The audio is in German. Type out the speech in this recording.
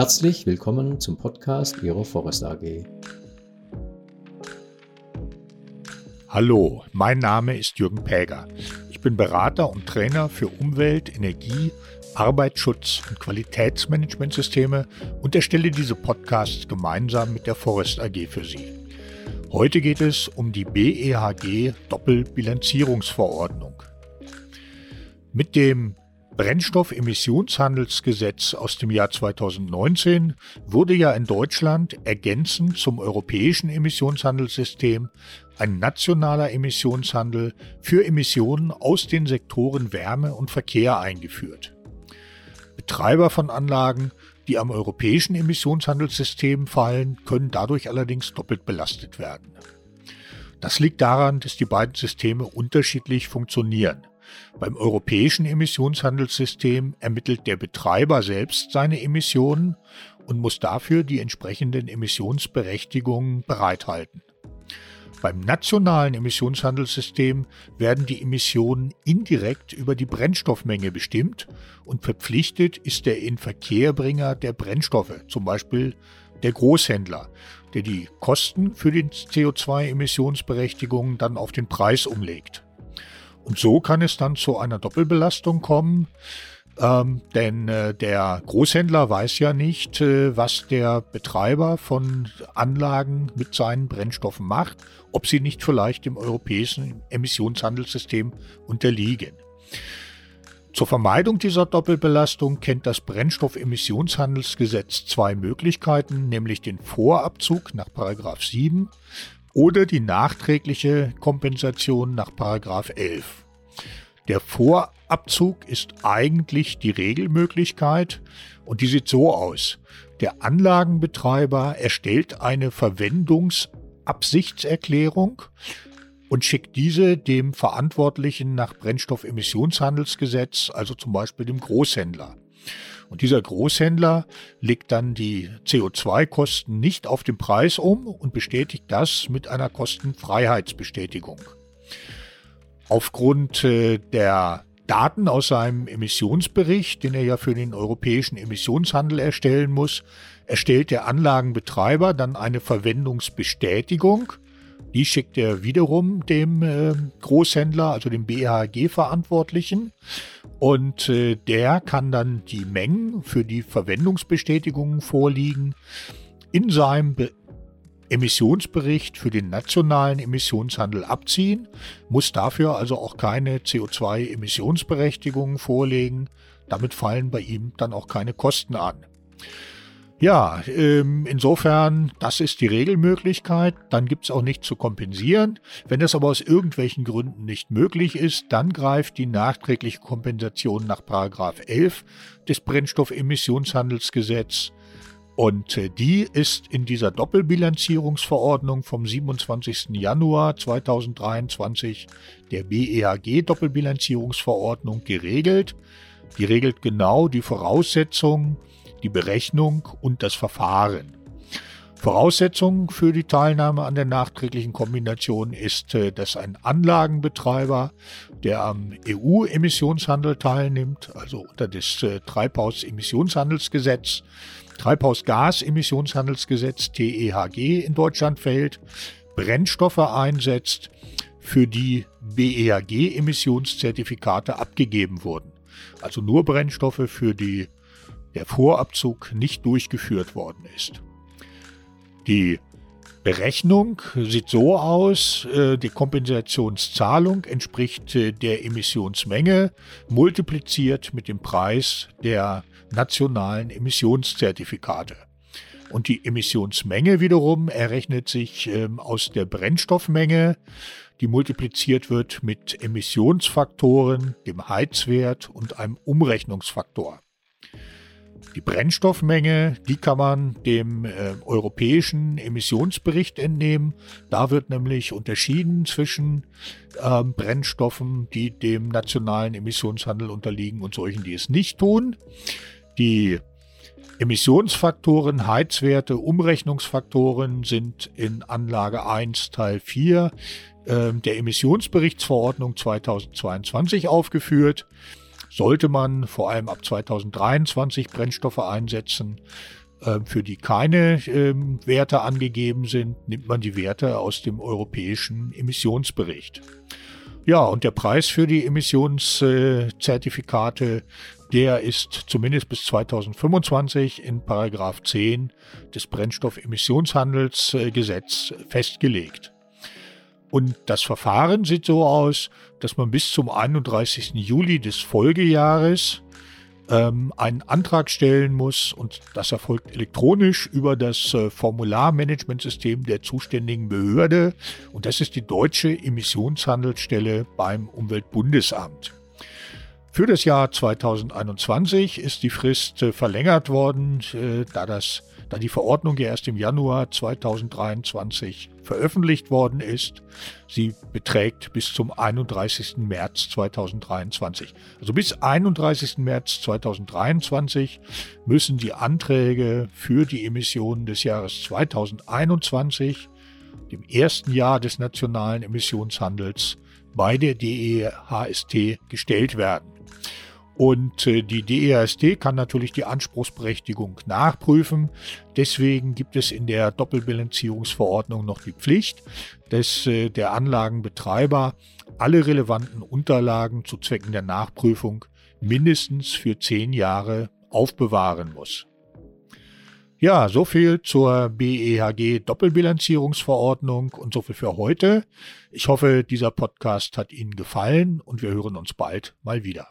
Herzlich willkommen zum Podcast Ihrer Forest AG. Hallo, mein Name ist Jürgen Päger. Ich bin Berater und Trainer für Umwelt, Energie, Arbeitsschutz und Qualitätsmanagementsysteme und erstelle diese Podcasts gemeinsam mit der Forest AG für Sie. Heute geht es um die BEHG Doppelbilanzierungsverordnung. Mit dem Brennstoffemissionshandelsgesetz aus dem Jahr 2019 wurde ja in Deutschland ergänzend zum europäischen Emissionshandelssystem ein nationaler Emissionshandel für Emissionen aus den Sektoren Wärme und Verkehr eingeführt. Betreiber von Anlagen, die am europäischen Emissionshandelssystem fallen, können dadurch allerdings doppelt belastet werden. Das liegt daran, dass die beiden Systeme unterschiedlich funktionieren. Beim europäischen Emissionshandelssystem ermittelt der Betreiber selbst seine Emissionen und muss dafür die entsprechenden Emissionsberechtigungen bereithalten. Beim nationalen Emissionshandelssystem werden die Emissionen indirekt über die Brennstoffmenge bestimmt und verpflichtet ist der Inverkehrbringer der Brennstoffe, zum Beispiel der Großhändler, der die Kosten für die CO2-Emissionsberechtigungen dann auf den Preis umlegt. Und so kann es dann zu einer Doppelbelastung kommen, ähm, denn äh, der Großhändler weiß ja nicht, äh, was der Betreiber von Anlagen mit seinen Brennstoffen macht, ob sie nicht vielleicht dem europäischen Emissionshandelssystem unterliegen. Zur Vermeidung dieser Doppelbelastung kennt das Brennstoffemissionshandelsgesetz zwei Möglichkeiten, nämlich den Vorabzug nach 7 oder die nachträgliche Kompensation nach 11. Der Vorabzug ist eigentlich die Regelmöglichkeit und die sieht so aus. Der Anlagenbetreiber erstellt eine Verwendungsabsichtserklärung und schickt diese dem Verantwortlichen nach Brennstoffemissionshandelsgesetz, also zum Beispiel dem Großhändler. Und dieser Großhändler legt dann die CO2-Kosten nicht auf den Preis um und bestätigt das mit einer Kostenfreiheitsbestätigung. Aufgrund äh, der Daten aus seinem Emissionsbericht, den er ja für den europäischen Emissionshandel erstellen muss, erstellt der Anlagenbetreiber dann eine Verwendungsbestätigung. Die schickt er wiederum dem äh, Großhändler, also dem BHG-Verantwortlichen. Und äh, der kann dann die Mengen für die Verwendungsbestätigungen vorliegen in seinem Be Emissionsbericht für den nationalen Emissionshandel abziehen, muss dafür also auch keine CO2-Emissionsberechtigungen vorlegen. Damit fallen bei ihm dann auch keine Kosten an. Ja, ähm, insofern, das ist die Regelmöglichkeit. Dann gibt es auch nichts zu kompensieren. Wenn das aber aus irgendwelchen Gründen nicht möglich ist, dann greift die nachträgliche Kompensation nach 11 des Brennstoffemissionshandelsgesetz. Und äh, die ist in dieser Doppelbilanzierungsverordnung vom 27. Januar 2023 der BEHG Doppelbilanzierungsverordnung geregelt. Die regelt genau die Voraussetzungen, die Berechnung und das Verfahren. Voraussetzung für die Teilnahme an der nachträglichen Kombination ist, äh, dass ein Anlagenbetreiber, der am EU-Emissionshandel teilnimmt, also unter das äh, Treibhausemissionshandelsgesetz, Treibhausgasemissionshandelsgesetz TEHG in Deutschland fällt, Brennstoffe einsetzt, für die BEHG-Emissionszertifikate abgegeben wurden. Also nur Brennstoffe für die der Vorabzug nicht durchgeführt worden ist. Die Berechnung sieht so aus, äh, die Kompensationszahlung entspricht äh, der Emissionsmenge multipliziert mit dem Preis der nationalen Emissionszertifikate. Und die Emissionsmenge wiederum errechnet sich ähm, aus der Brennstoffmenge, die multipliziert wird mit Emissionsfaktoren, dem Heizwert und einem Umrechnungsfaktor. Die Brennstoffmenge, die kann man dem äh, europäischen Emissionsbericht entnehmen. Da wird nämlich unterschieden zwischen äh, Brennstoffen, die dem nationalen Emissionshandel unterliegen und solchen, die es nicht tun. Die Emissionsfaktoren, Heizwerte, Umrechnungsfaktoren sind in Anlage 1 Teil 4 äh, der Emissionsberichtsverordnung 2022 aufgeführt sollte man vor allem ab 2023 Brennstoffe einsetzen, Ähm, für die keine ähm, Werte angegeben sind, nimmt man die Werte aus dem europäischen Emissionsbericht. Ja, und der Preis für die Emissionszertifikate, der ist zumindest bis 2025 in Paragraph 10 des Brennstoffemissionshandelsgesetz festgelegt. Und das Verfahren sieht so aus, dass man bis zum 31. Juli des Folgejahres ähm, einen Antrag stellen muss und das erfolgt elektronisch über das äh, Formularmanagementsystem der zuständigen Behörde und das ist die Deutsche Emissionshandelsstelle beim Umweltbundesamt. Für das Jahr 2021 ist die Frist äh, verlängert worden, äh, da das da die Verordnung ja erst im Januar 2023 veröffentlicht worden ist. Sie beträgt bis zum 31. März 2023. Also bis 31. März 2023 müssen die Anträge für die Emissionen des Jahres 2021, dem ersten Jahr des nationalen Emissionshandels, bei der DEHST gestellt werden. Und äh, die DEASD kann natürlich die Anspruchsberechtigung nachprüfen. Deswegen gibt es in der Doppelbilanzierungsverordnung noch die Pflicht, dass äh, der Anlagenbetreiber alle relevanten Unterlagen zu Zwecken der Nachprüfung mindestens für zehn Jahre aufbewahren muss. Ja, so viel zur BEHG Doppelbilanzierungsverordnung und so viel für heute. Ich hoffe, dieser Podcast hat Ihnen gefallen und wir hören uns bald mal wieder.